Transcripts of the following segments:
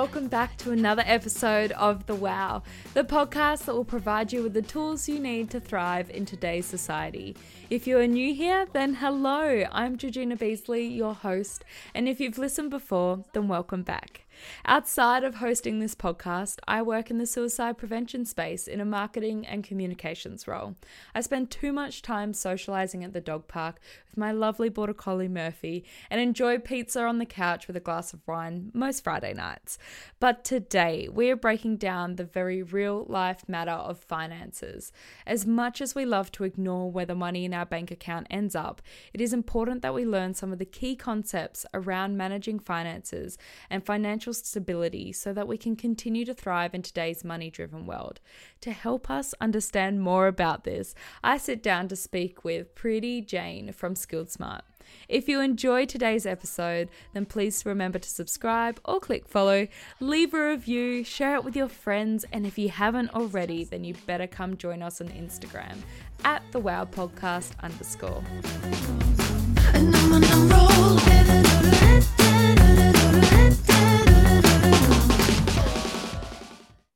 welcome back to another episode of The Wow, the podcast that will provide you with the tools you need to thrive in today's society. If you are new here, then hello, I'm Georgina Beasley, your host, and if you've listened before, then welcome back. Outside of hosting this podcast, I work in the suicide prevention space in a marketing and communications role. I spend too much time socializing at the dog park with my lovely border collie Murphy and enjoy pizza on the couch with a glass of wine most Friday nights. But today, we are breaking down the very real life matter of finances. As much as we love to ignore where the money in our bank account ends up, it is important that we learn some of the key concepts around managing finances and financial financial stability so that we can continue to thrive in today's money driven world. To help us understand more about this, I sit down to speak with Paridhi Jain from Skilled Smart. If you enjoyed today's episode, then please remember to subscribe or click follow, leave a review, share it with your friends, and if you haven't already, then you better come join us on Instagram at the Wow Podcast underscore.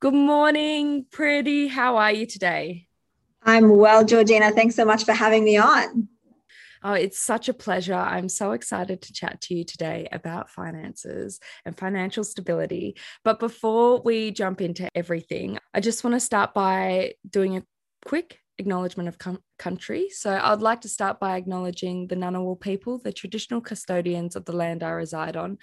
Good morning, Paridhi. How are you today? I'm well, Georgina. Thanks so much for having me on. Oh, it's such a pleasure. I'm so excited to chat to you today about finances and financial stability. But before we jump into everything, I just want to start by doing a quick acknowledgement of com- country. So I'd like to start by acknowledging the Ngunnawal people, the traditional custodians of the land I reside on,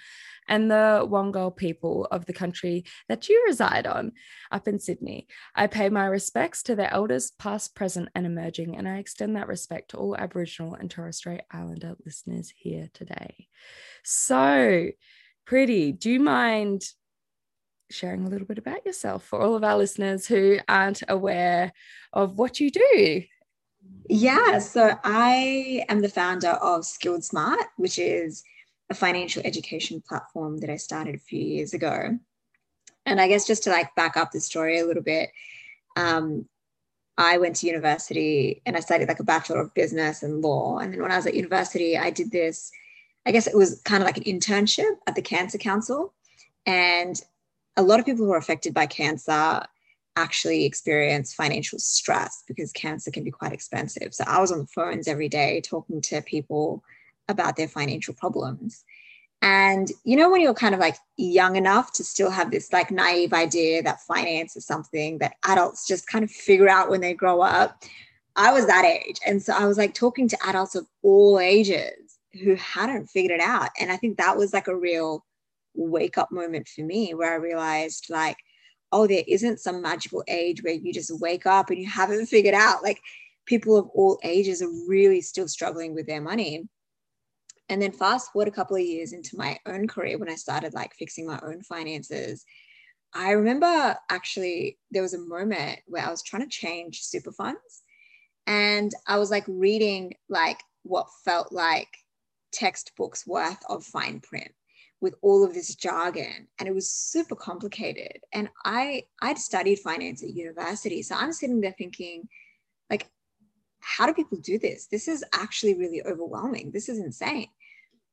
and the Wangal people of the country that you reside on up in Sydney. I pay my respects to their elders, past, present, and emerging, and I extend that respect to all Aboriginal and Torres Strait Islander listeners here today. So, Paridhi, do you mind sharing a little bit about yourself for all of our listeners who aren't aware of what you do? Yeah, so I am the founder of Skilled Smart, which is a financial education platform that I started a few years ago. And I guess just to like back up the story a little bit, um, I went to university and I studied like a bachelor of business and law. And then when I was at university, I did this, I guess it was kind of like an internship at the Cancer Council. And a lot of people who are affected by cancer actually experience financial stress because cancer can be quite expensive. So I was on the phones every day talking to people about their financial problems. And you know, when you're kind of like young enough to still have this like naive idea that finance is something that adults just kind of figure out when they grow up, I was that age. And so I was like talking to adults of all ages who hadn't figured it out. And I think that was like a real wake up moment for me where I realized like, oh, there isn't some magical age where you just wake up and you haven't figured out. Like people of all ages are really still struggling with their money. And then fast forward a couple of years into my own career when I started like fixing my own finances. I remember actually there was a moment where I was trying to change super funds and I was like reading like what felt like textbooks worth of fine print with all of this jargon and it was super complicated. And i i'd studied finance at university so i'm sitting there thinking like how do people do this? This is actually really overwhelming. This is insane.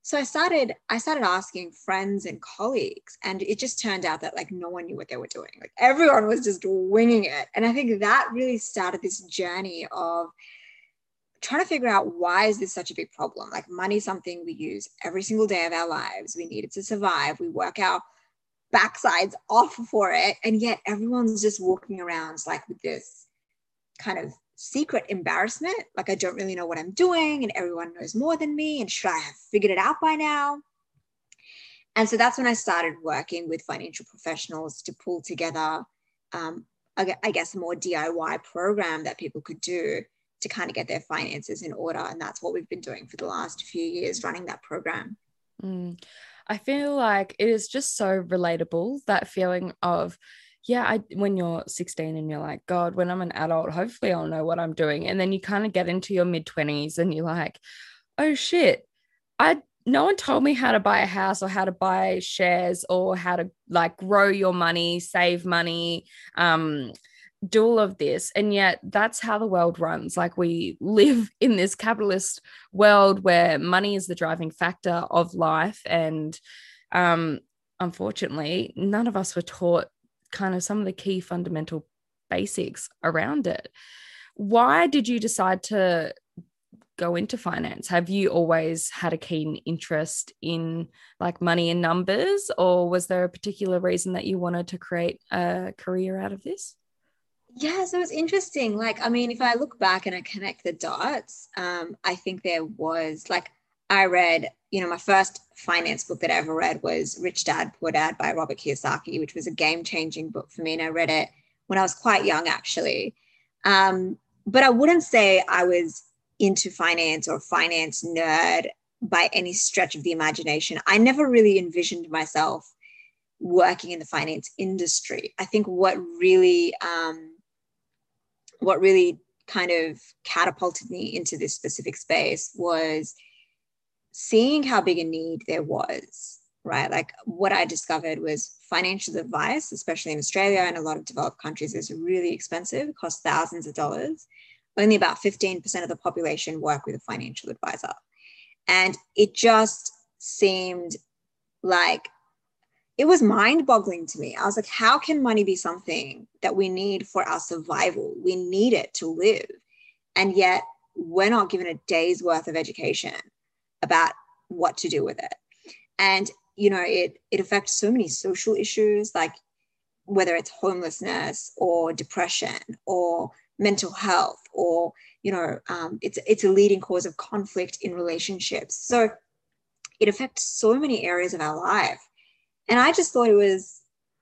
So i started i started asking friends and colleagues and it just turned out that like no one knew what they were doing. Like everyone was just winging it. And i think that really started this journey of trying to figure out why is this such a big problem? Like money something we use every single day of our lives. We need it to survive. We work our backsides off for it. And yet everyone's just walking around like with this kind of secret embarrassment. Like i don't really know what i'm doing and everyone knows more than me and should i have figured it out by now? And so that's when i started working with financial professionals to pull together um, I guess a more diy program that people could do to kind of get their finances in order. And that's what we've been doing for the last few years, running that program. Mm. I feel like it is just so relatable that feeling of, yeah, I, when you're 16 and you're like, God, when I'm an adult, hopefully I'll know what I'm doing. And then you kind of get into your mid 20s and you're like, oh shit, I no one told me how to buy a house or how to buy shares or how to like grow your money, save money, um, do all of this and yet that's how the world runs like we live in this capitalist world where money is the driving factor of life and um unfortunately, none of us were taught kind of some of the key fundamental basics around it. Why did you decide to go into finance? Have you always had a keen interest in like money and numbers, or was there a particular reason that you wanted to create a career out of this? Yeah, so it's interesting. Like, I mean, if I look back and I connect the dots, um, I think there was like I read, you know, my first finance book that I ever read was Rich Dad Poor Dad by Robert Kiyosaki, which was a game changing book for me. And I read it when I was quite young, actually. Um, but I wouldn't say I was into finance or finance nerd by any stretch of the imagination. I never really envisioned myself working in the finance industry. I think what really, um, what really kind of catapulted me into this specific space was seeing how big a need there was, right? Like what I discovered was financial advice, especially in Australia and a lot of developed countries, is really expensive, costs thousands of dollars. Only about 15% of the population work with a financial advisor. And it just seemed like it was mind boggling to me. I was like, how can money be something that we need for our survival? We need it to live. And yet we're not given a day's worth of education about what to do with it. And you know, it it affects so many social issues, like whether it's homelessness or depression or mental health or you know um, it's it's a leading cause of conflict in relationships so it affects so many areas of our life and i just thought it was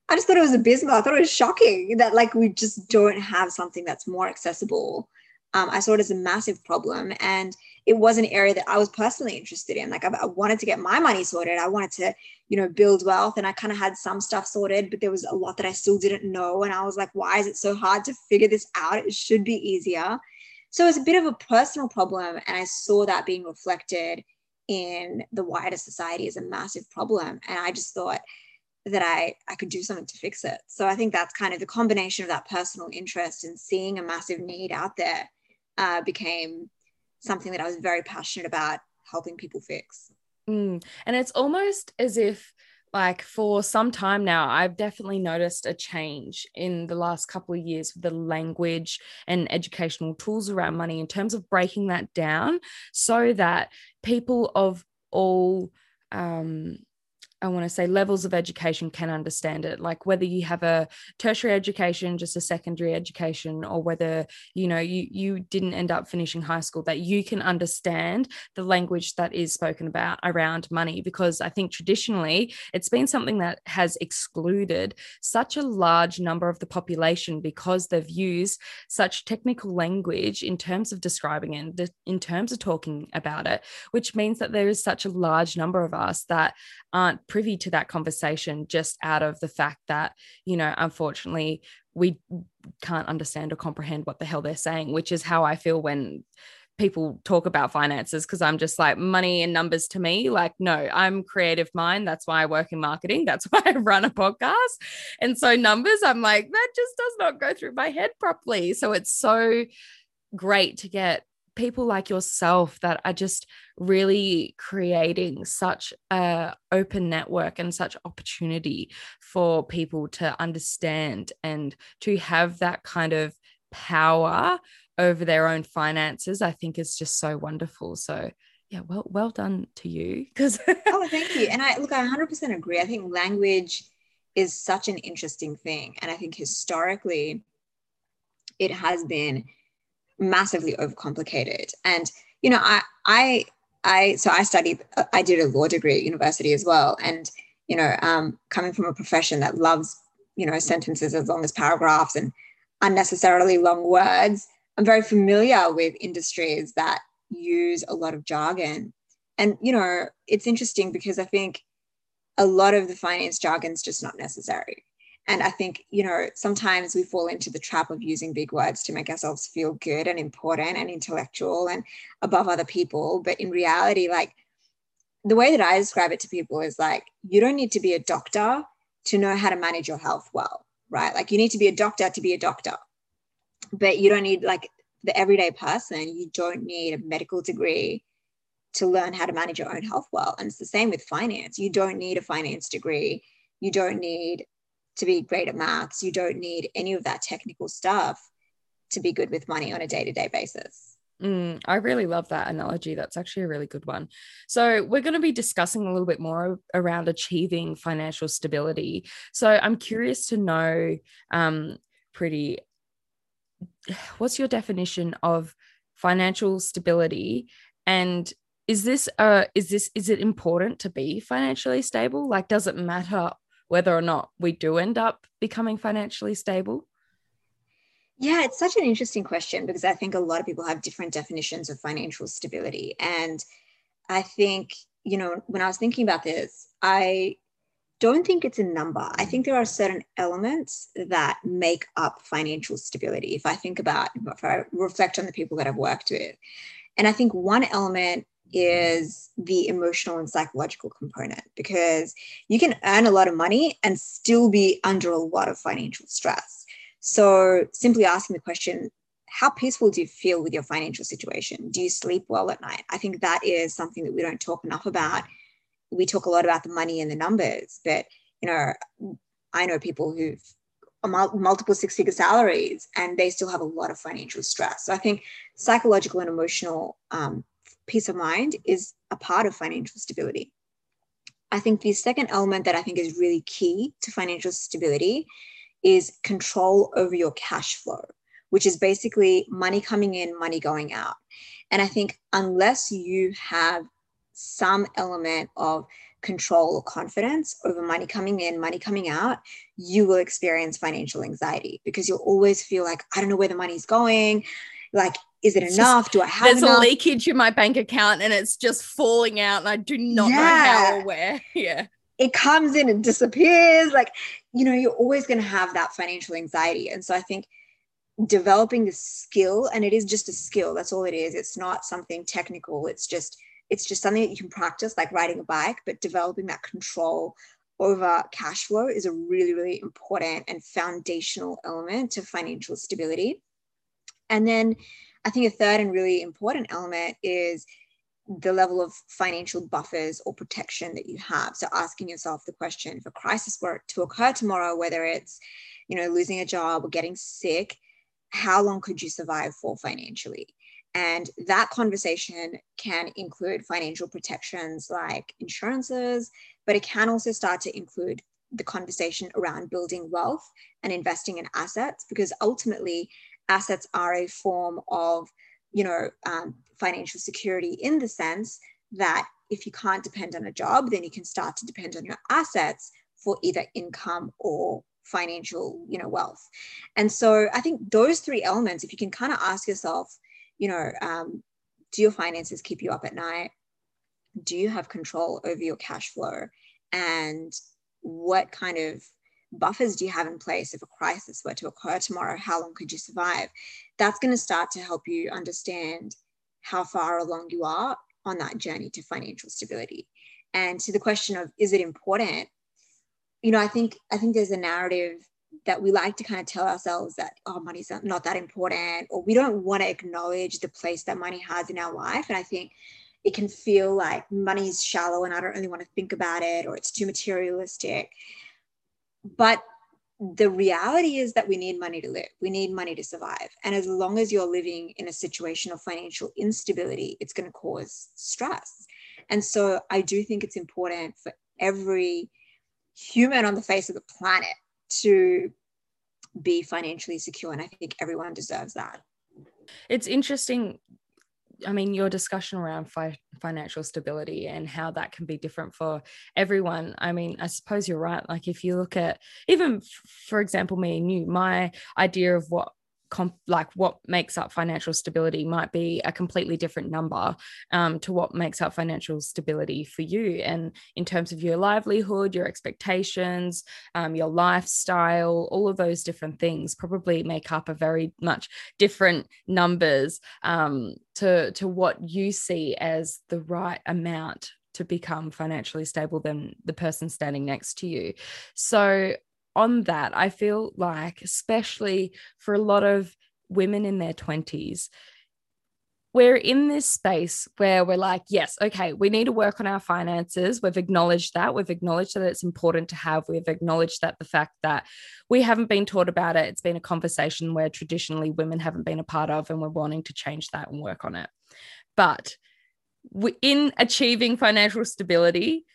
i just thought it was abysmal i thought it was shocking that like we just don't have something that's more accessible um, I saw it as a massive problem. And it was an area that I was personally interested in. Like I, I wanted to get my money sorted. I wanted to, you know, build wealth. And I kind of had some stuff sorted, but there was a lot that I still didn't know. And I was like, why is it so hard to figure this out? It should be easier. So it's a bit of a personal problem. And I saw that being reflected in the wider society is a massive problem. And I just thought, that I, I could do something to fix it. So I think that's kind of the combination of that personal interest and seeing a massive need out there uh, became something that I was very passionate about helping people fix. Mm. And it's almost as if, like, for some time now, I've definitely noticed a change in the last couple of years with the language and educational tools around money in terms of breaking that down so that people of all um, I want to say levels of education can understand it. Like whether you have a tertiary education, just a secondary education, or whether you know you you didn't end up finishing high school, that you can understand the language that is spoken about around money. Because I think traditionally it's been something that has excluded such a large number of the population because they've used such technical language in terms of describing it, in terms of talking about it, which means that there is such a large number of us that aren't privy to that conversation just out of the fact that, you know, unfortunately, we can't understand or comprehend what the hell they're saying, which is how I feel when people talk about finances because I'm just like money and numbers to me. Like, no, I'm creative mind. That's why I work in marketing. That's why I run a podcast. And so numbers, I'm like, that just does not go through my head properly. So it's so great to get people like yourself that are just really creating such a open network and such opportunity for people to understand and to have that kind of power over their own finances i think is just so wonderful. So yeah well well done to you. Because oh thank you. And i look i 100% agree. I think language is such an interesting thing. And i think historically it has been massively overcomplicated. And you know, I I I so I studied I did a law degree at university as well, and you know, um, coming from a profession that loves you know sentences as long as paragraphs and unnecessarily long words, I'm very familiar with industries that use a lot of jargon. And you know, it's interesting because I think a lot of the finance jargon is just not necessary. And I think, you know, sometimes we fall into the trap of using big words to make ourselves feel good and important and intellectual and above other people. But in reality, like the way that I describe it to people is like, you don't need to be a doctor to know how to manage your health well, right? Like you need to be a doctor to be a doctor, but you don't need like the everyday person, you don't need a medical degree to learn how to manage your own health well. And it's the same with finance. You don't need a finance degree You don't need to be great at maths. You don't need any of that technical stuff to be good with money on a day to day basis. Mm, I really love that analogy. That's actually a really good one. So, we're going to be discussing a little bit more around achieving financial stability. So, I'm curious to know, um, Paridhi, what's your definition of financial stability? And is this, uh, is this, is it important to be financially stable? Like, does it matter whether or not we do end up becoming financially stable? Yeah, it's such an interesting question because I think a lot of people have different definitions of financial stability. And I think, you know, when I was thinking about this, I don't think it's a number. I think there are certain elements that make up financial stability. If I think about, if I reflect on the people that I've worked with, and I think one element is the emotional and psychological component because you can earn a lot of money and still be under a lot of financial stress. So, simply asking the question, how peaceful do you feel with your financial situation? Do you sleep well at night? I think that is something that we don't talk enough about. We talk a lot about the money and the numbers, but you know, I know people who've multiple six figure salaries and they still have a lot of financial stress. So I think psychological and emotional um, peace of mind is a part of financial stability. I think the second element that I think is really key to financial stability is control over your cash flow, which is basically money coming in, money going out. And I think unless you have some element of control or confidence over money coming in, money coming out, you will experience financial anxiety because you'll always feel like, I don't know where the money's going. Like, is it it's enough? Just, do I have There's enough? a leakage in my bank account and it's just falling out and I do not yeah. know how or where. Yeah. It comes in and disappears. Like, you know, you're always going to have that financial anxiety. And so I think developing the skill, and it is just a skill, that's all it is. It's not something technical. It's just, it's just something that you can practice, like riding a bike, but developing that control over cash flow is a really, really important and foundational element to financial stability. And then I think a third and really important element is the level of financial buffers or protection that you have. So asking yourself the question a crisis were to occur tomorrow, whether it's, you know, losing a job or getting sick, how long could you survive for financially? And that conversation can include financial protections like insurances, but it can also start to include the conversation around building wealth and investing in assets because ultimately assets are a form of you know um, financial security in the sense that if you can't depend on a job then you can start to depend on your assets for either income or financial you know wealth. And so i think those three elements if you can kind of ask yourself you know um, do your finances keep you up at night? Do you have control over your cash flow? And what kind of buffers do you have in place if a crisis were to occur tomorrow? How long could you survive? That's going to start to help you understand how far along you are on that journey to financial stability. And to the question of is it important? You know, I think I think there's a narrative that we like to kind of tell ourselves that oh money's not that important or we don't want to acknowledge the place that money has in our life and i think it can feel like money's shallow and i don't really want to think about it or it's too materialistic but the reality is that we need money to live. We need money to survive. And as long as you're living in a situation of financial instability, it's going to cause stress. And so I do think it's important for every human on the face of the planet to be financially secure. And I think everyone deserves that. It's interesting I mean, your discussion around fi- financial stability and how that can be different for everyone. I mean, I suppose you're right. Like, if you look at even, for example, me and you, my idea of what comp- like what makes up financial stability might be a completely different number um, to what makes up financial stability for you. And in terms of your livelihood your expectations um, your lifestyle all of those different things probably make up a very much different numbers um, to to what you see as the right amount to become financially stable than the person standing next to you. So on that, I feel like, especially for a lot of women in their 20s, we're in this space where we're like, yes, okay, we need to work on our finances. We've acknowledged that. We've acknowledged that it's important to have. We've acknowledged that the fact that we haven't been taught about it, it's been a conversation where traditionally women haven't been a part of, and we're wanting to change that and work on it. But in achieving financial stability,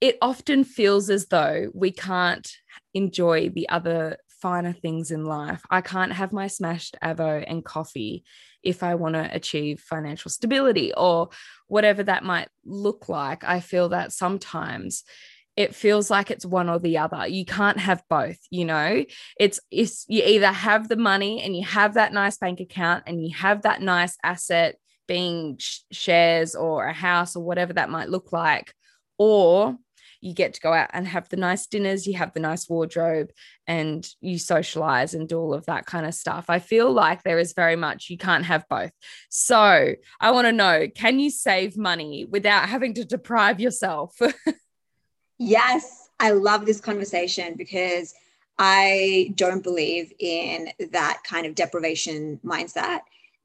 it often feels as though we can't enjoy the other finer things in life. I can't have my smashed Avo and coffee if I want to achieve financial stability or whatever that might look like. I feel that sometimes it feels like it's one or the other. You can't have both, you know. It's it's you either have the money and you have that nice bank account and you have that nice asset being sh- shares or a house or whatever that might look like or you get to go out and have the nice dinners, you have the nice wardrobe, and you socialize and do all of that kind of stuff. I feel like there is very much you can't have both. So I want to know can you save money without having to deprive yourself? yes, I love this conversation because I don't believe in that kind of deprivation mindset.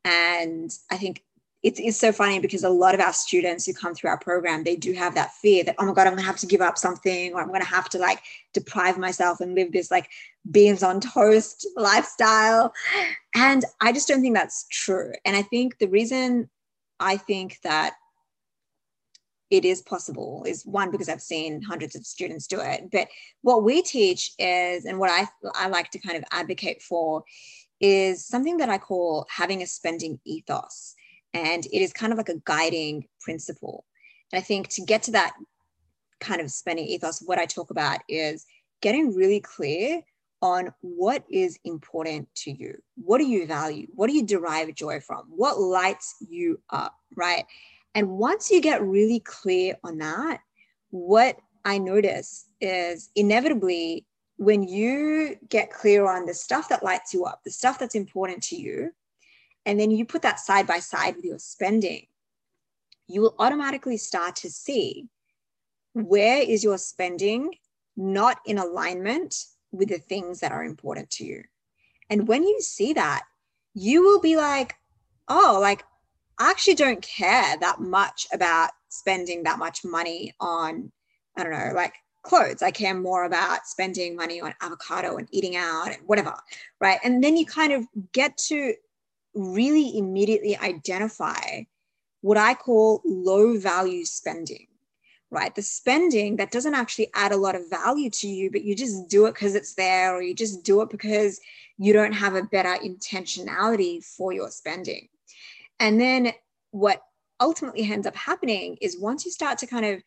And I think it's, it's so funny because a lot of our students who come through our program they do have that fear that oh my god i'm gonna have to give up something or i'm gonna have to like deprive myself and live this like beans on toast lifestyle. And i just don't think that's true. And i think the reason i think that it is possible is one because i've seen hundreds of students do it. But what we teach is and what i i like to kind of advocate for is something that i call having a spending ethos and it is kind of like a guiding principle. And I think to get to that kind of spending ethos, what I talk about is getting really clear on what is important to you. What do you value? What do you derive joy from? What lights you up, right? And once you get really clear on that, what I notice is inevitably when you get clear on the stuff that lights you up, the stuff that's important to you, and then you put that side by side with your spending, you will automatically start to see where is your spending not in alignment with the things that are important to you. And when you see that, you will be like, oh, like I actually don't care that much about spending that much money on, I don't know, like clothes. I care more about spending money on avocado and eating out and whatever. Right. And then you kind of get to really immediately identify what I call low value spending, right? The spending that doesn't actually add a lot of value to you, but you just do it because it's there, or you just do it because you don't have a better intentionality for your spending. And then what ultimately ends up happening is once you start to kind of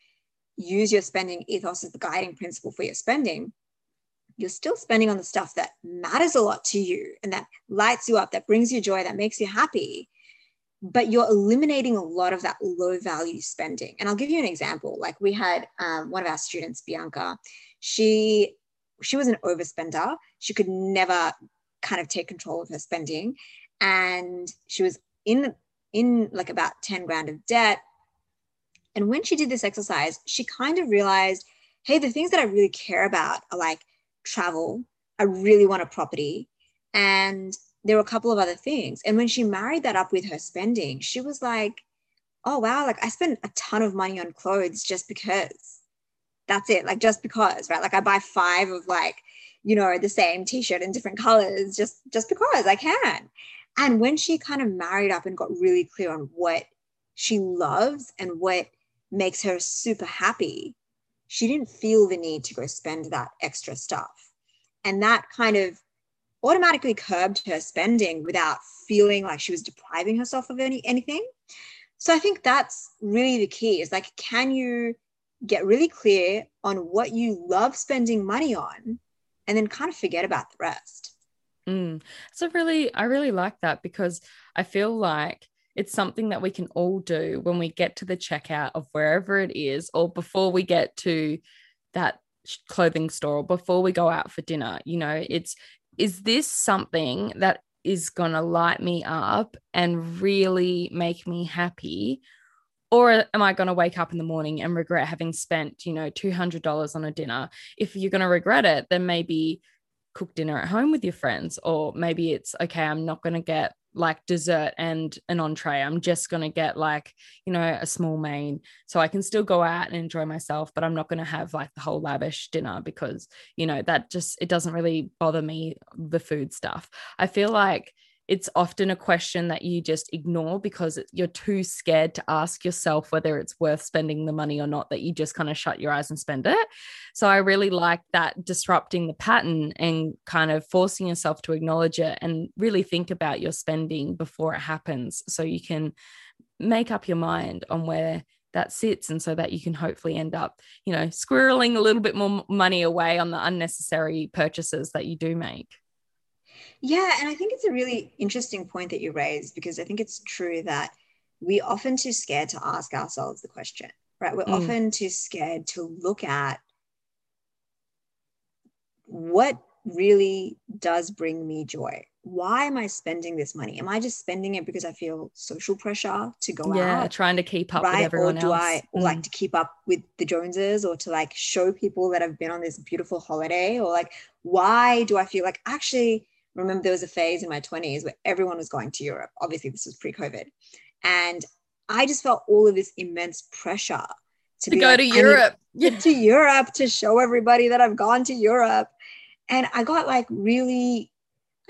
use your spending ethos as the guiding principle for your spending, you're still spending on the stuff that matters a lot to you and that lights you up, that brings you joy, that makes you happy. But you're eliminating a lot of that low value spending. And I'll give you an example. Like we had um, one of our students, Bianca, she she was an overspender. She could never kind of take control of her spending. And she was in in like about 10 grand of debt. And when she did this exercise, she kind of realized, hey, the things that I really care about are like travel. I really want a property. And there were a couple of other things. And when she married that up with her spending, she was like, oh, wow, like I spend a ton of money on clothes just because. That's it, like just because, right? Like I buy five of like, you know, the same t-shirt in different colors just just because I can. And when she kind of married up and got really clear on what she loves and what makes her super happy, she didn't feel the need to go spend that extra stuff. And that kind of automatically curbed her spending without feeling like she was depriving herself of any anything. So I think that's really the key is like, can you get really clear on what you love spending money on and then kind of forget about the rest? Mm. So really, I really like that because I feel like it's something that we can all do when we get to the checkout of wherever it is or before we get to that clothing store or before we go out for dinner you know? It's is this something that is going to light me up and really make me happy? Or am i going to wake up in the morning and regret having spent you know $200 on a dinner? If you're going to regret it then maybe cook dinner at home with your friends or maybe it's okay i'm not going to get like dessert and an entree. I'm just going to get like, you know, a small main so I can still go out and enjoy myself, but I'm not going to have like the whole lavish dinner because, you know, that just, it doesn't really bother me, the food stuff. I feel like it's often a question that you just ignore because you're too scared to ask yourself whether it's worth spending the money or not, that you just kind of shut your eyes and spend it. So I really like that disrupting the pattern and kind of forcing yourself to acknowledge it and really think about your spending before it happens so you can make up your mind on where that sits and so that you can hopefully end up you know squirreling a little bit more money away on the unnecessary purchases that you do make yeah, and I think it's a really interesting point that you raised because I think it's true that we're often too scared to ask ourselves the question, right? We're mm. often too scared to look at what really does bring me joy. Why am I spending this money? Am I just spending it because I feel social pressure to go yeah, out? Yeah, trying to keep up right? with everyone or do else. I mm. like to keep up with the Joneses or to like show people that I've been on this beautiful holiday? Or like, why do I feel like actually remember there was a phase in my 20s where everyone was going to Europe. Obviously, this was pre COVID. And I just felt all of this immense pressure to, to go like, to Europe. To Europe to show everybody that I've gone to Europe. And I got like really,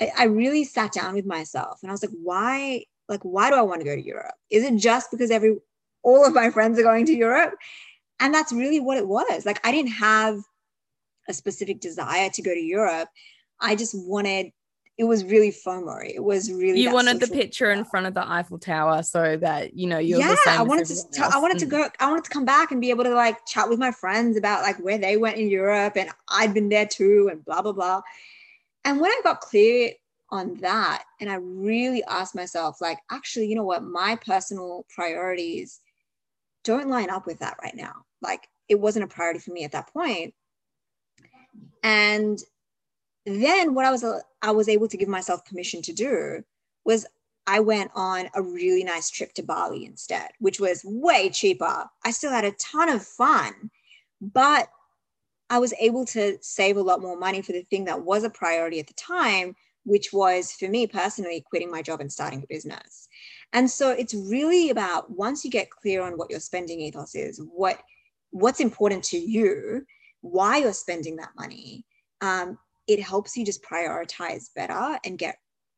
I, I really sat down with myself and I was like, why, like, why do I want to go to Europe? Is it just because every, all of my friends are going to Europe? And that's really what it was. Like, I didn't have a specific desire to go to Europe. I just wanted it was really FOMO. It was really you wanted the picture in front of the Eiffel Tower so that you know you're yeah. I wanted to t- I wanted to mm. go. I wanted to come back and be able to like chat with my friends about like where they went in Europe and I'd been there too and blah blah blah. And when I got clear on that and I really asked myself like actually you know what my personal priorities don't line up with that right now. Like it wasn't a priority for me at that point. And then what I was I was able to give myself permission to do was I went on a really nice trip to Bali instead, which was way cheaper. I still had a ton of fun, but I was able to save a lot more money for the thing that was a priority at the time, which was for me personally quitting my job and starting a business. And so it's really about once you get clear on what your spending ethos is, what what's important to you, why you're spending that money, um, it helps you just prioritize better and get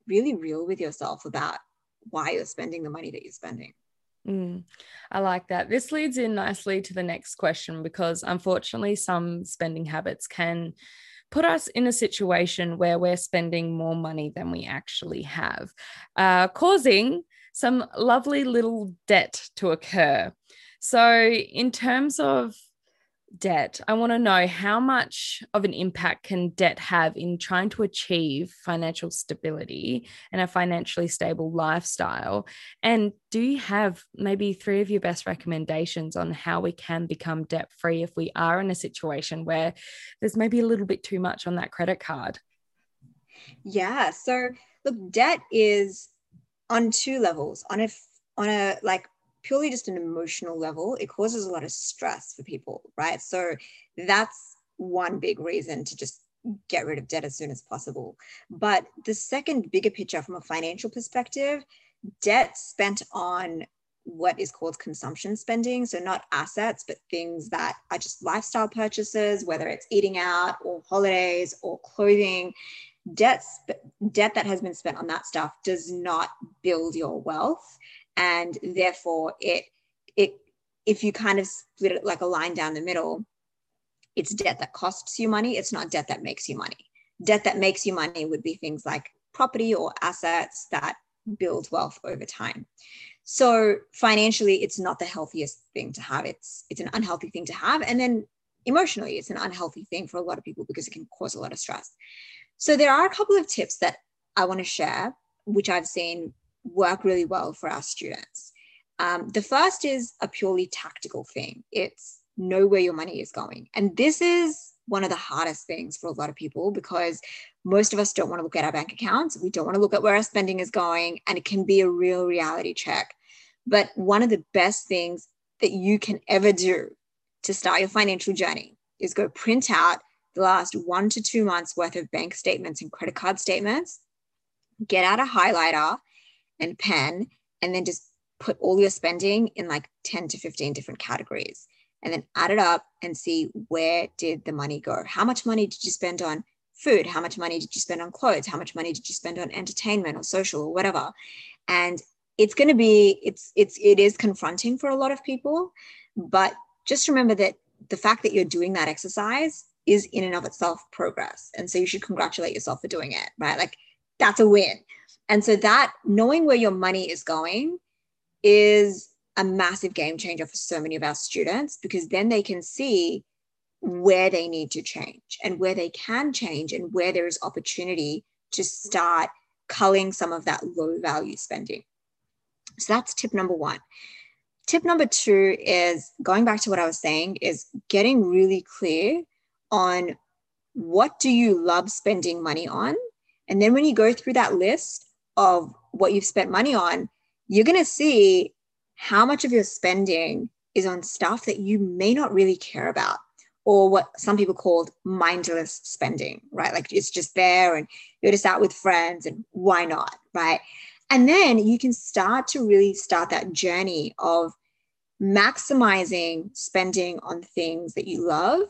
really real with yourself about why you're spending the money that you're spending. Mm, I like that. This leads in nicely to the next question because unfortunately, some spending habits can put us in a situation where we're spending more money than we actually have, uh, causing some lovely little debt to occur. So, in terms of debt, I want to know how much of an impact can debt have in trying to achieve financial stability and a financially stable lifestyle? And do you have maybe three of your best recommendations on how we can become debt free if we are in a situation where there's maybe a little bit too much on that credit card? Yeah. So, look, debt is on two levels on a on a like purely just an emotional level, it causes a lot of stress for people, right? So that's one big reason to just get rid of debt as soon as possible. But the second bigger picture from a financial perspective, debt spent on what is called consumption spending. So, not assets, but things that are just lifestyle purchases, whether it's eating out or holidays or clothing. Debt, debt that has been spent on that stuff does not build your wealth and therefore it it if you kind of split it like a line down the middle it's debt that costs you money. It's not debt that makes you money. Debt that makes you money would be things like property or assets that build wealth over time. So financially it's not the healthiest thing to have. It's it's an unhealthy thing to have. And then emotionally it's an unhealthy thing for a lot of people because it can cause a lot of stress. So there are a couple of tips that i want to share which i've seen work really well for our students. Um, the first is a purely tactical thing. It's know where your money is going. And this is one of the hardest things for a lot of people because most of us don't want to look at our bank accounts. We don't want to look at where our spending is going, and it can be a real reality check. But one of the best things that you can ever do to start your financial journey is go print out the last one to two months worth of bank statements and credit card statements, get out a highlighter, and pen and then just put all your spending in like 10 to 15 different categories and then add it up and see where did the money go? How much money did you spend on food? How much money did you spend on clothes? How much money did you spend on entertainment or social or whatever? And it's going to be it's it's it is confronting for a lot of people but just remember that the fact that you're doing that exercise is in and of itself progress and so you should congratulate yourself for doing it right? Like that's a win and so that knowing where your money is going is a massive game changer for so many of our students because then they can see where they need to change and where they can change and where there is opportunity to start culling some of that low value spending. So that's tip number one. Tip number two is going back to what I was saying is getting really clear on what do you love spending money on? And then when you go through that list of what you've spent money on, you're going to see how much of your spending is on stuff that you may not really care about or what some people called mindless spending, right? Like it's just there and you're just out with friends and why not, right? And then you can start to really start that journey of maximizing spending on things that you love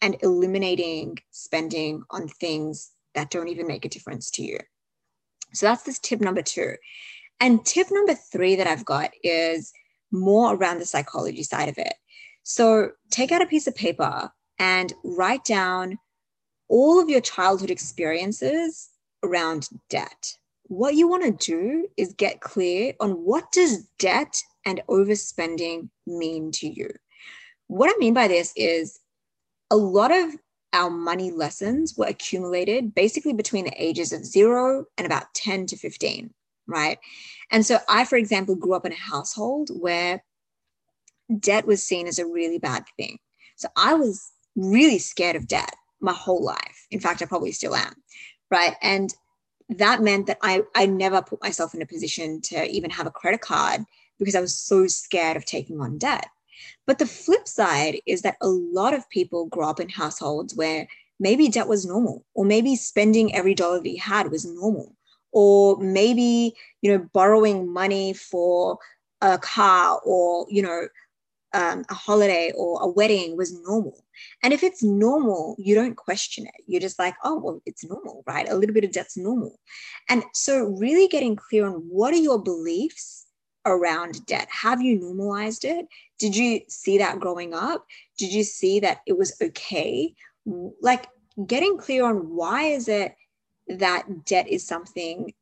and eliminating spending on things that don't even make a difference to you. So that's this tip number two. And tip number three that I've got is more around the psychology side of it. So take out a piece of paper and write down all of your childhood experiences around debt. What you want to do is get clear on what does debt and overspending mean to you. What I mean by this is a lot of our money lessons were accumulated basically between the ages of 0 and about 10 to 15 right? And so I, for example, grew up in a household where debt was seen as a really bad thing. So I was really scared of debt my whole life. In fact, I probably still am, right? And that meant that I, I never put myself in a position to even have a credit card because I was so scared of taking on debt. But the flip side is that a lot of people grow up in households where maybe debt was normal, or maybe spending every dollar that you had was normal or maybe you know borrowing money for a car or you know um, a holiday or a wedding was normal. And if it's normal you don't question it. You're just like oh well it's normal right? A little bit of debt's normal. And so really getting clear on what are your beliefs around debt have you normalized it did you see that growing up did you see that it was okay like getting clear on why is it that debt is something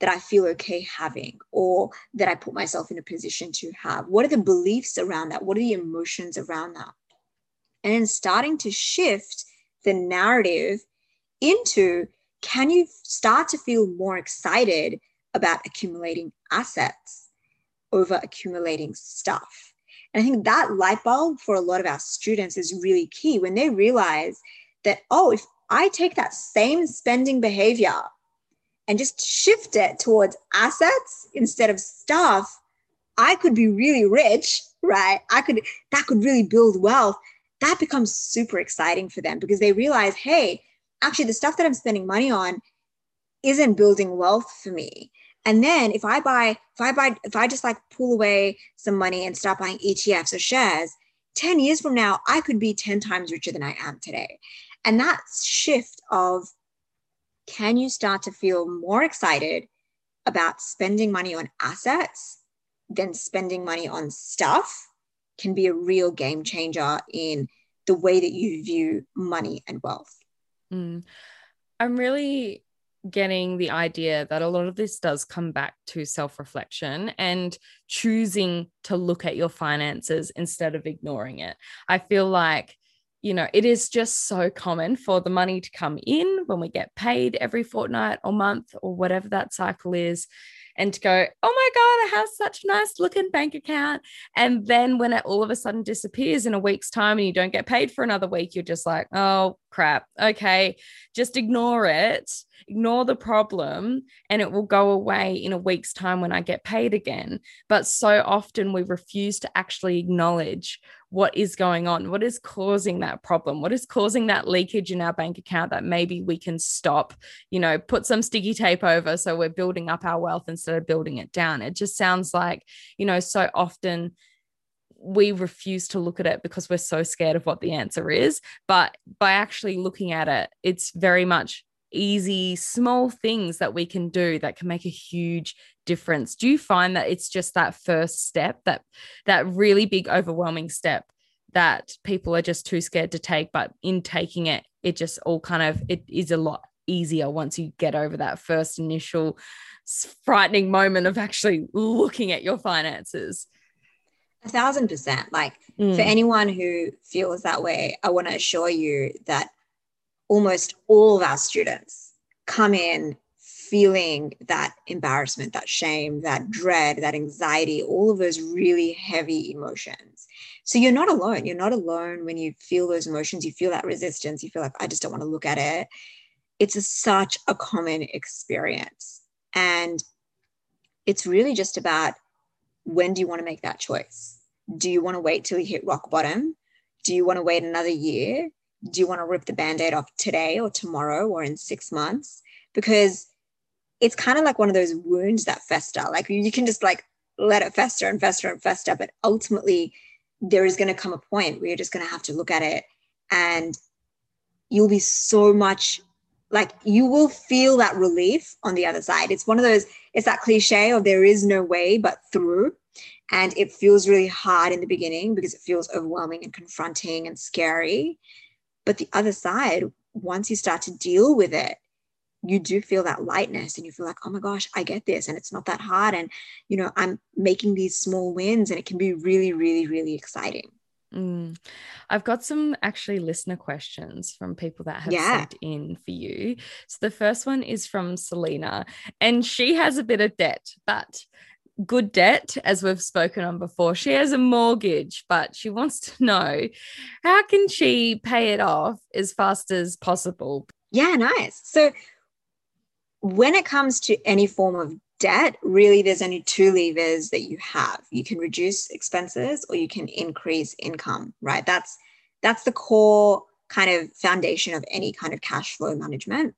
that I feel okay having or that I put myself in a position to have? What are the beliefs around that? What are the emotions around that? And then starting to shift the narrative into can you start to feel more excited about accumulating assets over accumulating stuff? And I think that light bulb for a lot of our students is really key when they realize that, oh, if I take that same spending behavior and just shift it towards assets instead of stuff, I could be really rich, right? I could, that could really build wealth. That becomes super exciting for them because they realize, hey, actually, the stuff that I'm spending money on isn't building wealth for me. And then if I buy, if I buy, if I just like pull away some money and stop buying ETFs or shares, 10 years from now, I could be 10 times richer than I am today. And that shift of can you start to feel more excited about spending money on assets than spending money on stuff can be a real game changer in the way that you view money and wealth. Mm. I'm really getting the idea that a lot of this does come back to self reflection and choosing to look at your finances instead of ignoring it. I feel like you know, it is just so common for the money to come in when we get paid every fortnight or month or whatever that cycle is, and to go, oh my God, I have such a nice looking bank account. And then when it all of a sudden disappears in a week's time and you don't get paid for another week, you're just like, oh crap. Okay. just ignore it, ignore the problem, and it will go away in a week's time when I get paid again. But so often we refuse to actually acknowledge what is going on, what is causing that problem, what is causing that leakage in our bank account that maybe we can stop, you know, put some sticky tape over so we're building up our wealth instead of building it down. It just sounds like, you know, so often we refuse to look at it because we're so scared of what the answer is. But by actually looking at it, it's very much easy, small things that we can do that can make a huge difference. Do you find that it's just that first step, that that really big, overwhelming step that people are just too scared to take, but in taking it, it just all kind of it is a lot easier once you get over that first initial frightening moment of actually looking at your finances. A thousand percent. Like mm. for anyone who feels that way, I want to assure you that almost all of our students come in feeling that embarrassment, that shame, that dread, that anxiety, all of those really heavy emotions. So you're not alone. You're not alone when you feel those emotions. You feel that resistance. You feel like, I just don't want to look at it. It's a, such a common experience. And it's really just about when do you want to make that choice? Do you want to wait till you hit rock bottom? Do you want to wait another year? Do you want to rip the band aid off today or tomorrow or in six months? Because it's kind of like one of those wounds that fester. Like you can just like let it fester and fester and fester. But ultimately, there is going to come a point where you're just going to have to look at it and you'll be so much like you will feel that relief on the other side. It's one of those, it's that cliche of there is no way but through. And it feels really hard in the beginning because it feels overwhelming and confronting and scary. But the other side, once you start to deal with it, you do feel that lightness and you feel like, oh my gosh, I get this and it's not that hard. And, you know, I'm making these small wins and it can be really, really, really exciting. Mm. I've got some actually listener questions from people that have yeah. sent in for you. So the first one is from Selena, and she has a bit of debt, but good debt, as we've spoken on before. She has a mortgage, but she wants to know how can she pay it off as fast as possible? Yeah, nice. So when it comes to any form of debt, really there's only two levers that you have. You can reduce expenses or you can increase income, right? That's that's the core kind of foundation of any kind of cash flow management.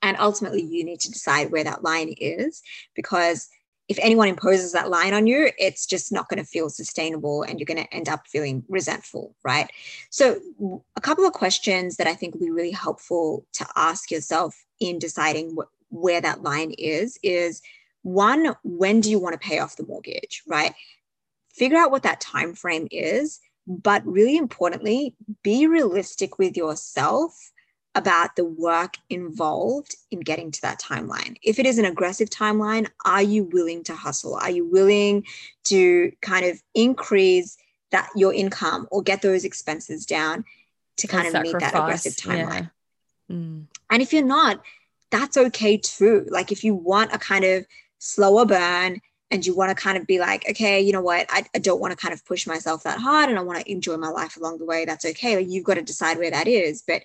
And ultimately you need to decide where that line is because if anyone imposes that line on you, it's just not going to feel sustainable and you're going to end up feeling resentful, right? So, a couple of questions that I think will be really helpful to ask yourself in deciding where that line is is one, when do you want to pay off the mortgage, right? Figure out what that time frame is, but really importantly, be realistic with yourself about the work involved in getting to that timeline. If it is an aggressive timeline, are you willing to hustle? Are you willing to kind of increase that your income or get those expenses down to kind of meet that aggressive timeline? Yeah. Mm. And if you're not, that's okay too. Like if you want a kind of slower burn and you want to kind of be like, okay, you know what, I, I don't want to kind of push myself that hard and I want to enjoy my life along the way, that's okay. Like you've got to decide where that is. But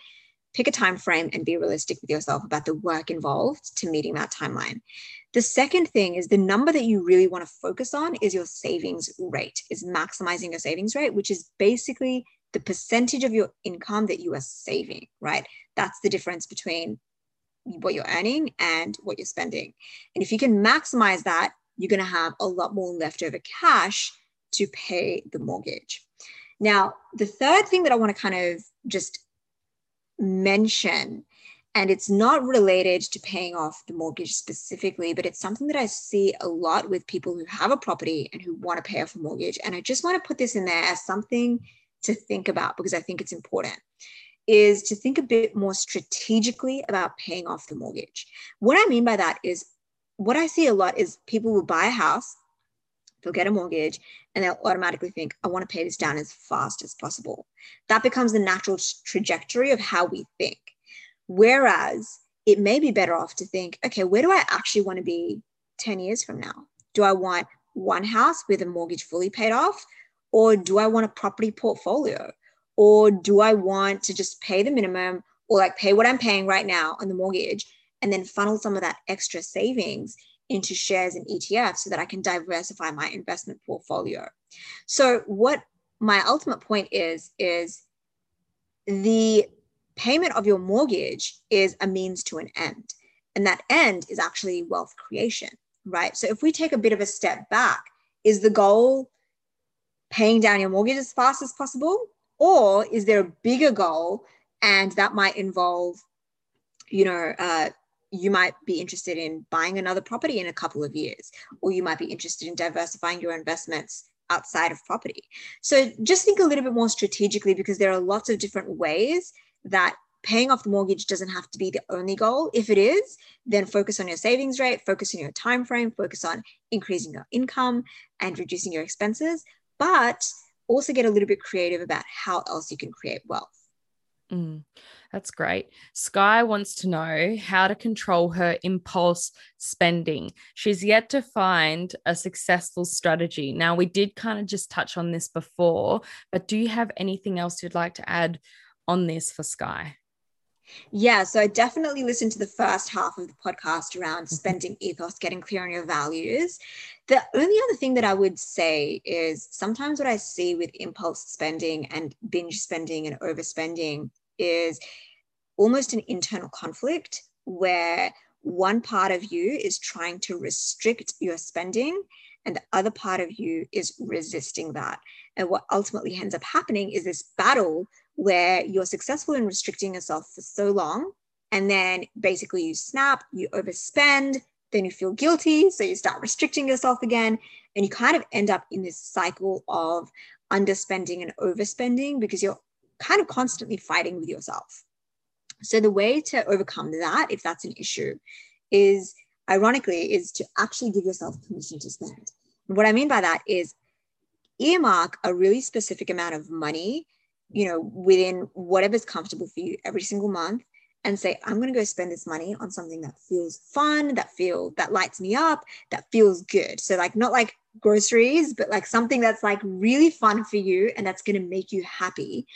pick a time frame and be realistic with yourself about the work involved to meeting that timeline. The second thing is the number that you really want to focus on is your savings rate is maximizing your savings rate which is basically the percentage of your income that you are saving right? That's the difference between what you're earning and what you're spending. And if you can maximize that you're going to have a lot more leftover cash to pay the mortgage. Now the third thing that i want to kind of just mention and it's not related to paying off the mortgage specifically but it's something that i see a lot with people who have a property and who want to pay off a mortgage. And i just want to put this in there as something to think about because i think it's important is to think a bit more strategically about paying off the mortgage. What i mean by that is what i see a lot is people will buy a house they'll get a mortgage and they'll automatically think, I want to pay this down as fast as possible. That becomes the natural trajectory of how we think. Whereas it may be better off to think, okay, where do I actually want to be 10 years from now? Do I want one house with a mortgage fully paid off? Or do I want a property portfolio? Or do I want to just pay the minimum or like pay what I'm paying right now on the mortgage and then funnel some of that extra savings into shares and ETFs so that I can diversify my investment portfolio. So what my ultimate point is is the payment of your mortgage is a means to an end. And that end is actually wealth creation, right? So if we take a bit of a step back, is the goal paying down your mortgage as fast as possible? Or is there a bigger goal and that might involve, you know, uh, you might be interested in buying another property in a couple of years, or you might be interested in diversifying your investments outside of property. So just think a little bit more strategically because there are lots of different ways that paying off the mortgage doesn't have to be the only goal. If it is, then focus on your savings rate, focus on your time frame, focus on increasing your income and reducing your expenses, but also get a little bit creative about how else you can create wealth. Mm, that's great. Sky wants to know how to control her impulse spending. She's yet to find a successful strategy. Now, we did kind of just touch on this before, but do you have anything else you'd like to add on this for Sky? Yeah, so I definitely listened to the first half of the podcast around mm-hmm. spending ethos, getting clear on your values. The only other thing that I would say is sometimes what I see with impulse spending and binge spending and overspending is almost an internal conflict where one part of you is trying to restrict your spending and the other part of you is resisting that. And what ultimately ends up happening is this battle where you're successful in restricting yourself for so long. And then basically you snap, you overspend, then you feel guilty. So you start restricting yourself again. And you kind of end up in this cycle of underspending and overspending because you're kind of constantly fighting with yourself. So the way to overcome that, if that's an issue, is ironically, is to actually give yourself permission to spend. what I mean by that is earmark a really specific amount of money you know, within whatever's comfortable for you every single month and say, I'm going to go spend this money on something that feels fun, that feel that lights me up, that feels good. So like not like groceries, but like something that's like really fun for you and that's going to make you happy.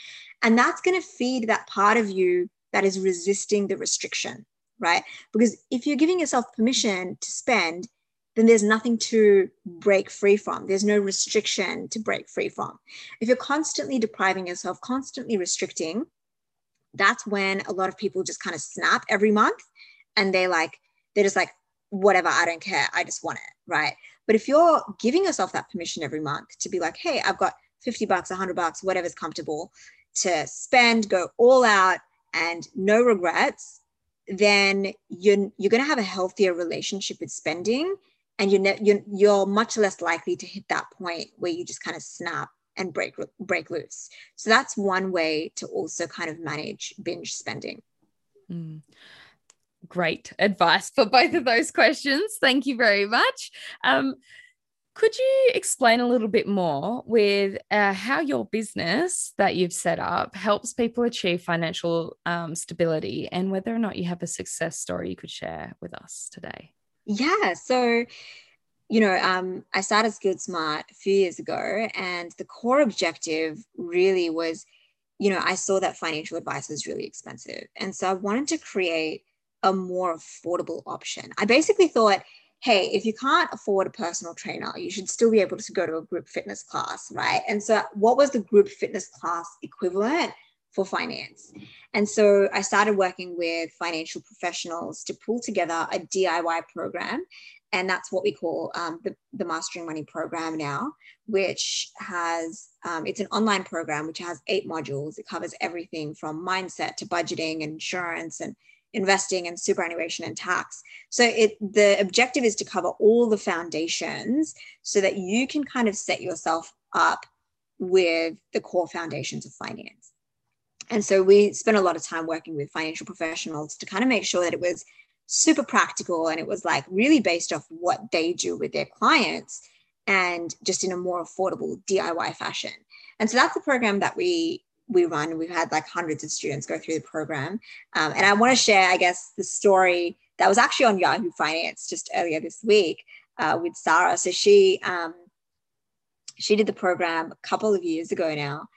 And that's going to feed that part of you that is resisting the restriction, right? Because if you're giving yourself permission to spend, then there's nothing to break free from. There's no restriction to break free from. If you're constantly depriving yourself, constantly restricting, that's when a lot of people just kind of snap every month and they like, they're just like, whatever, I don't care. I just want it. Right. But if you're giving yourself that permission every month to be like, hey, I've got 50 bucks, 100 bucks, whatever's comfortable to spend, go all out and no regrets, then you're, you're going to have a healthier relationship with spending and you're, ne- you're you're much less likely to hit that point where you just kind of snap and break break loose. So that's one way to also kind of manage binge spending. Mm. Great advice for both of those questions. Thank you very much. Um, could you explain a little bit more with uh, how your business that you've set up helps people achieve financial um, stability and whether or not you have a success story you could share with us today? Yeah. So, you know, um, I started Skilled Smart a few years ago, and the core objective really was, you know, I saw that financial advice was really expensive. And so I wanted to create a more affordable option. I basically thought, hey, if you can't afford a personal trainer, you should still be able to go to a group fitness class, right? And so, what was the group fitness class equivalent? for finance. And so I started working with financial professionals to pull together a DIY program. And that's what we call um, the, the Mastering Money program now, which has, um, it's an online program which has eight modules. It covers everything from mindset to budgeting and insurance and investing and superannuation and tax. So it the objective is to cover all the foundations so that you can kind of set yourself up with the core foundations of finance. And so we spent a lot of time working with financial professionals to kind of make sure that it was super practical and it was like really based off what they do with their clients and just in a more affordable DIY fashion. And so that's the program that we we run. We've had like hundreds of students go through the program. Um, and I want to share, I guess, the story that was actually on Yahoo Finance just earlier this week uh, with Sarah. So she um, she did the program a couple of years ago now,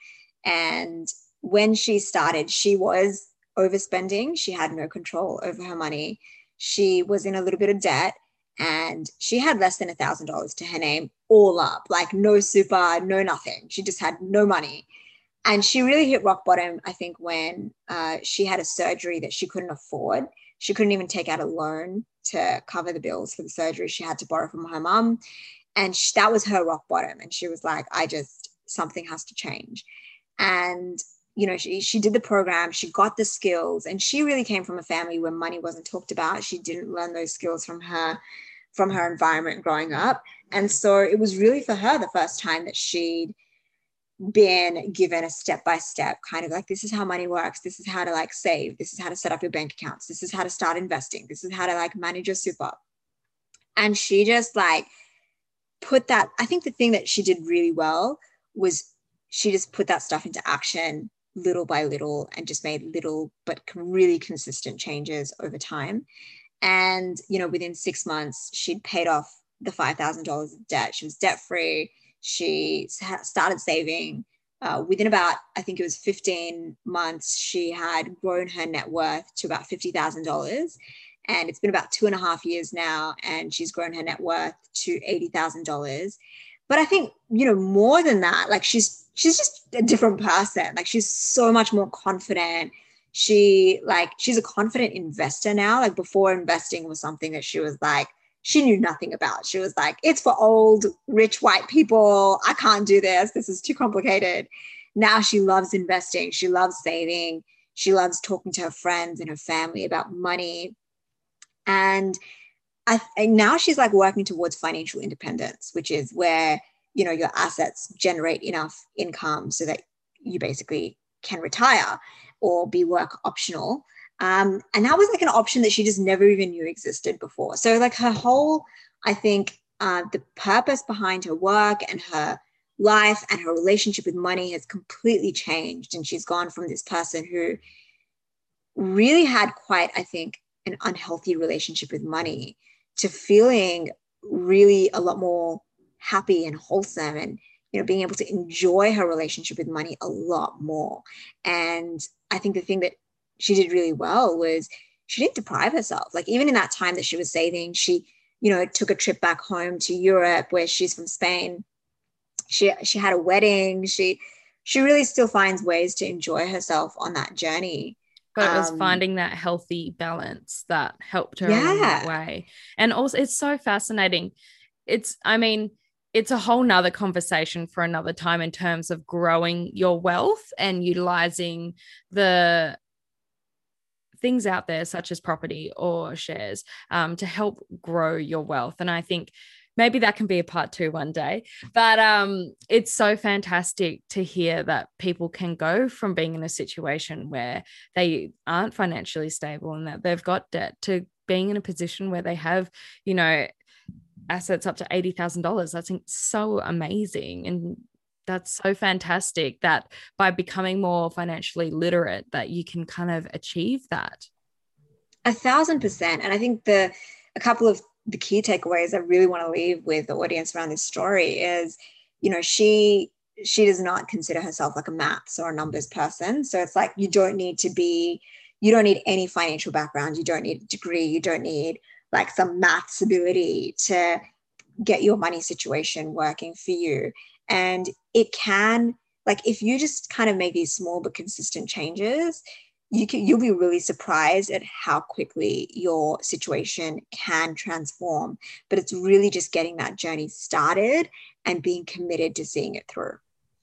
and when she started, she was overspending. She had no control over her money. She was in a little bit of debt and she had less than a thousand dollars to her name all up like no super no nothing she just had no money and she really hit rock bottom i think when uh, she had a surgery that she couldn't afford. She couldn't even take out a loan to cover the bills for the surgery she had to borrow from her mom and she, that was her rock bottom. And she was like i just something has to change. And you know she, she did the program. She got the skills. And she really came from a family where money wasn't talked about. She didn't learn those skills from her from her environment growing up. And so it was really for her the first time that she'd been given a step by step kind of like this is how money works this is how to like save this is how to set up your bank accounts this is how to start investing this is how to like manage your super and she just like put that i think the thing that she did really well was she just put that stuff into action little by little and just made little but really consistent changes over time. And, you know, within six months, she'd paid off the $5,000 of debt. She was debt free. She started saving. Uh, within about, I think it was 15 months, she had grown her net worth to about $50,000. And it's been about two and a half years now, and she's grown her net worth to $80,000 but i think you know more than that like she's she's just a different person like she's so much more confident she like she's a confident investor now like before investing was something that she was like she knew nothing about. She was like it's for old rich white people. I can't do this. This is too complicated. Now she loves investing. She loves saving. She loves talking to her friends and her family about money. And I, now she's like working towards financial independence, which is where you know your assets generate enough income so that you basically can retire or be work optional. Um, and that was like an option that she just never even knew existed before. So like her whole, I think, uh, the purpose behind her work and her life and her relationship with money has completely changed. And she's gone from this person who really had quite, I think, an unhealthy relationship with money to feeling really a lot more happy and wholesome and you know being able to enjoy her relationship with money a lot more and i think the thing that she did really well was she didn't deprive herself. Like even in that time that she was saving she you know took a trip back home to europe where she's from spain. She she had a wedding. She she really still finds ways to enjoy herself on that journey. But it was um, finding that healthy balance that helped her yeah. in that way. And also it's so fascinating. It's i mean it's a whole nother conversation for another time in terms of growing your wealth and utilizing the things out there such as property or shares um, to help grow your wealth and i think maybe that can be a part two one day. But um, it's so fantastic to hear that people can go from being in a situation where they aren't financially stable and that they've got debt to being in a position where they have, you know, assets up to $80,000. That's so amazing. And that's so fantastic that by becoming more financially literate that you can kind of achieve that. A thousand percent. And I think the a couple of the key takeaways I really want to leave with the audience around this story is, you know, she she does not consider herself like a maths or a numbers person. So it's like you don't need to be, you don't need any financial background, you don't need a degree, you don't need like some maths ability to get your money situation working for you. And it can, like, if you just kind of make these small but consistent changes, you can you'll be really surprised at how quickly your situation can transform. But it's really just getting that journey started and being committed to seeing it through.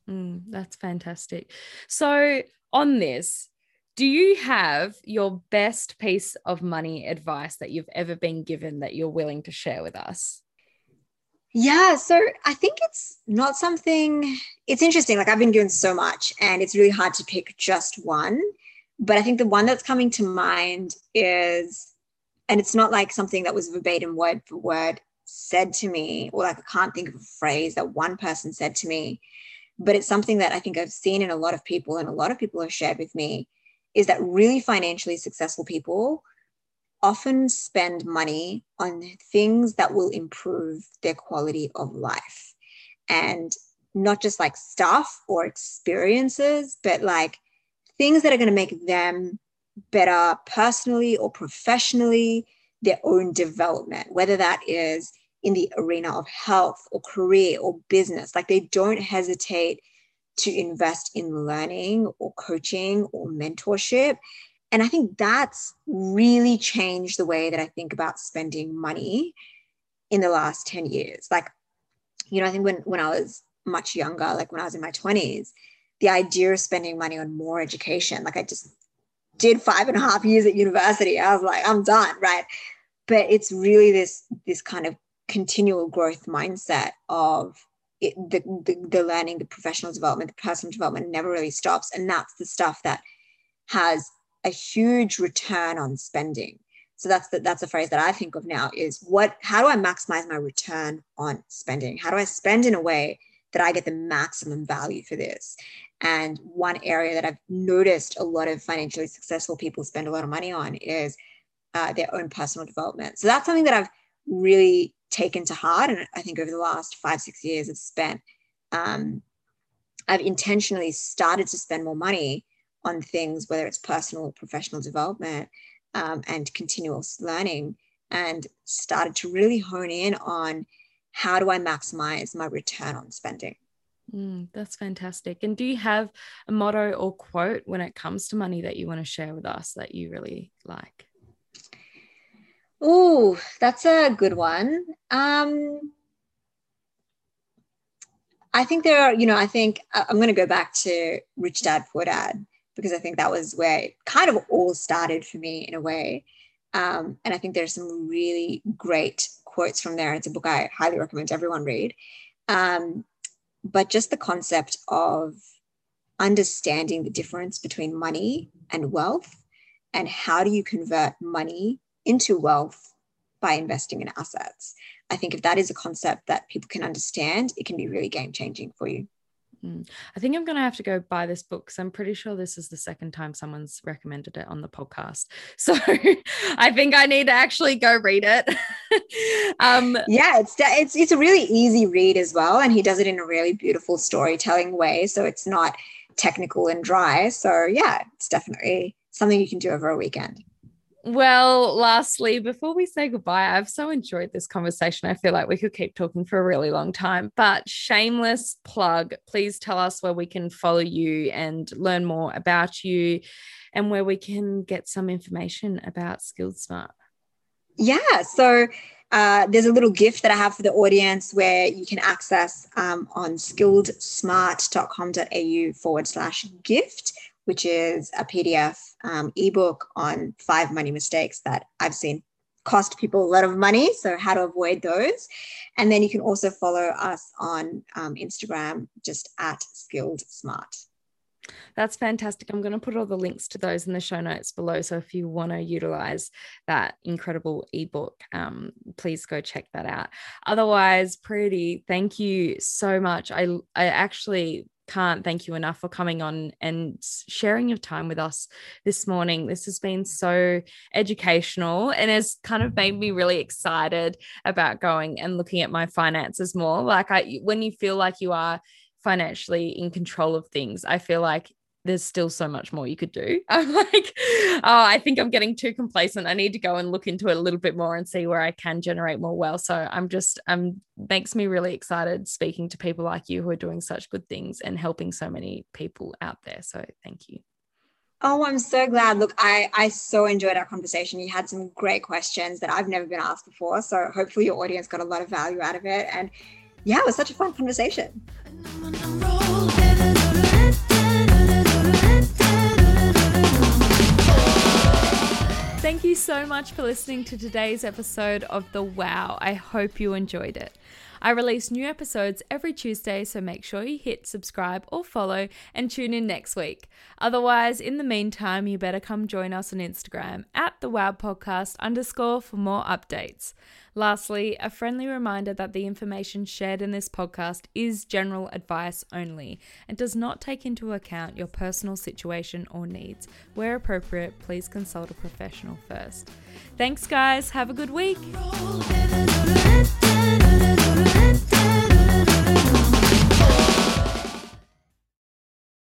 Mm, that's fantastic. So on this do you have your best piece of money advice that you've ever been given that you're willing to share with us yeah, so I think it's not something, it's interesting. Like I've been doing so much, and it's really hard to pick just one. But I think the one that's coming to mind is, and it's not like something that was verbatim word for word said to me, or like I can't think of a phrase that one person said to me, but it's something that I think I've seen in a lot of people, and a lot of people have shared with me is that really financially successful people often spend money on things that will improve their quality of life. And not just like stuff or experiences, but like things that are going to make them better personally or professionally, their own development, whether that is in the arena of health or career or business. Like they don't hesitate to invest in learning or coaching or mentorship. And I think that's really changed the way that I think about spending money in the last 10 years. Like, you know, I think when, when I was much younger, like when I was in my 20s, the idea of spending money on more education, like I just did five and a half years at university. I was like, I'm done, right? But it's really this this kind of continual growth mindset of it, the, the, the learning, the professional development, the personal development never really stops, and that's the stuff that has a huge return on spending. So that's the, that's a phrase that I think of now is what how do I maximize my return on spending? How do I spend in a way that I get the maximum value for this? And one area that I've noticed a lot of financially successful people spend a lot of money on is uh, their own personal development. So that's something that I've really taken to heart. And I think over the last five, six years, I've spent, um, I've intentionally started to spend more money on things, whether it's personal or professional development um, and continuous learning, and started to really hone in on how do I maximize my return on spending. Mm, that's fantastic. And do you have a motto or quote when it comes to money that you want to share with us that you really like? Oh, that's a good one. Um, I think there are, you know, I think uh, I'm going to go back to Rich Dad Poor Dad because I think that was where it kind of all started for me in a way. Um, and I think there's some really great quotes from there. It's a book I highly recommend everyone read. Um, but just the concept of understanding the difference between money and wealth and how do you convert money into wealth by investing in assets. I think if that is a concept that people can understand, it can be really game changing for you. Mm. I think I'm going to have to go buy this book because I'm pretty sure this is the second time someone's recommended it on the podcast. So I think I need to actually go read it. um, yeah, it's it's it's a really easy read as well, and he does it in a really beautiful storytelling way. So it's not technical and dry. So yeah, it's definitely something you can do over a weekend. Well, lastly, before we say goodbye, I've so enjoyed this conversation. I feel like we could keep talking for a really long time, but shameless plug, please tell us where we can follow you and learn more about you and where we can get some information about Skilled Smart. Yeah. So, uh, there's a little gift that I have for the audience where you can access um, on skilledsmart.com.au forward slash gift which is a PDF um, ebook on five money mistakes that I've seen cost people a lot of money. So, how to avoid those. And then you can also follow us on um, Instagram just at Skilled Smart. That's fantastic. I'm going to put all the links to those in the show notes below. So if you want to utilize that incredible ebook, um, please go check that out. Otherwise, Paridhi, thank you so much. I I actually can't thank you enough for coming on and sharing your time with us this morning. This has been so educational and has kind of made me really excited about going and looking at my finances more. Like I when you feel like you are financially in control of things, I feel like there's still so much more you could do. I'm like, oh, I think I'm getting too complacent. I need to go and look into it a little bit more and see where I can generate more wealth. So I'm just, um, makes me really excited speaking to people like you who are doing such good things and helping so many people out there. So thank you. Oh, I'm so glad. Look, I, I so enjoyed our conversation. You had some great questions that I've never been asked before. So hopefully your audience got a lot of value out of it. And yeah, it was such a fun conversation. Thank you so much for listening to today's episode of The Wow. I hope you enjoyed it. I release new episodes every Tuesday, so make sure you hit subscribe or follow and tune in next week. Otherwise, in the meantime, you better come join us on Instagram at the Wow Podcast underscore for more updates. Lastly, a friendly reminder that the information shared in this podcast is general advice only and does not take into account your personal situation or needs. Where appropriate, please consult a professional first. Thanks, guys. Have a good week.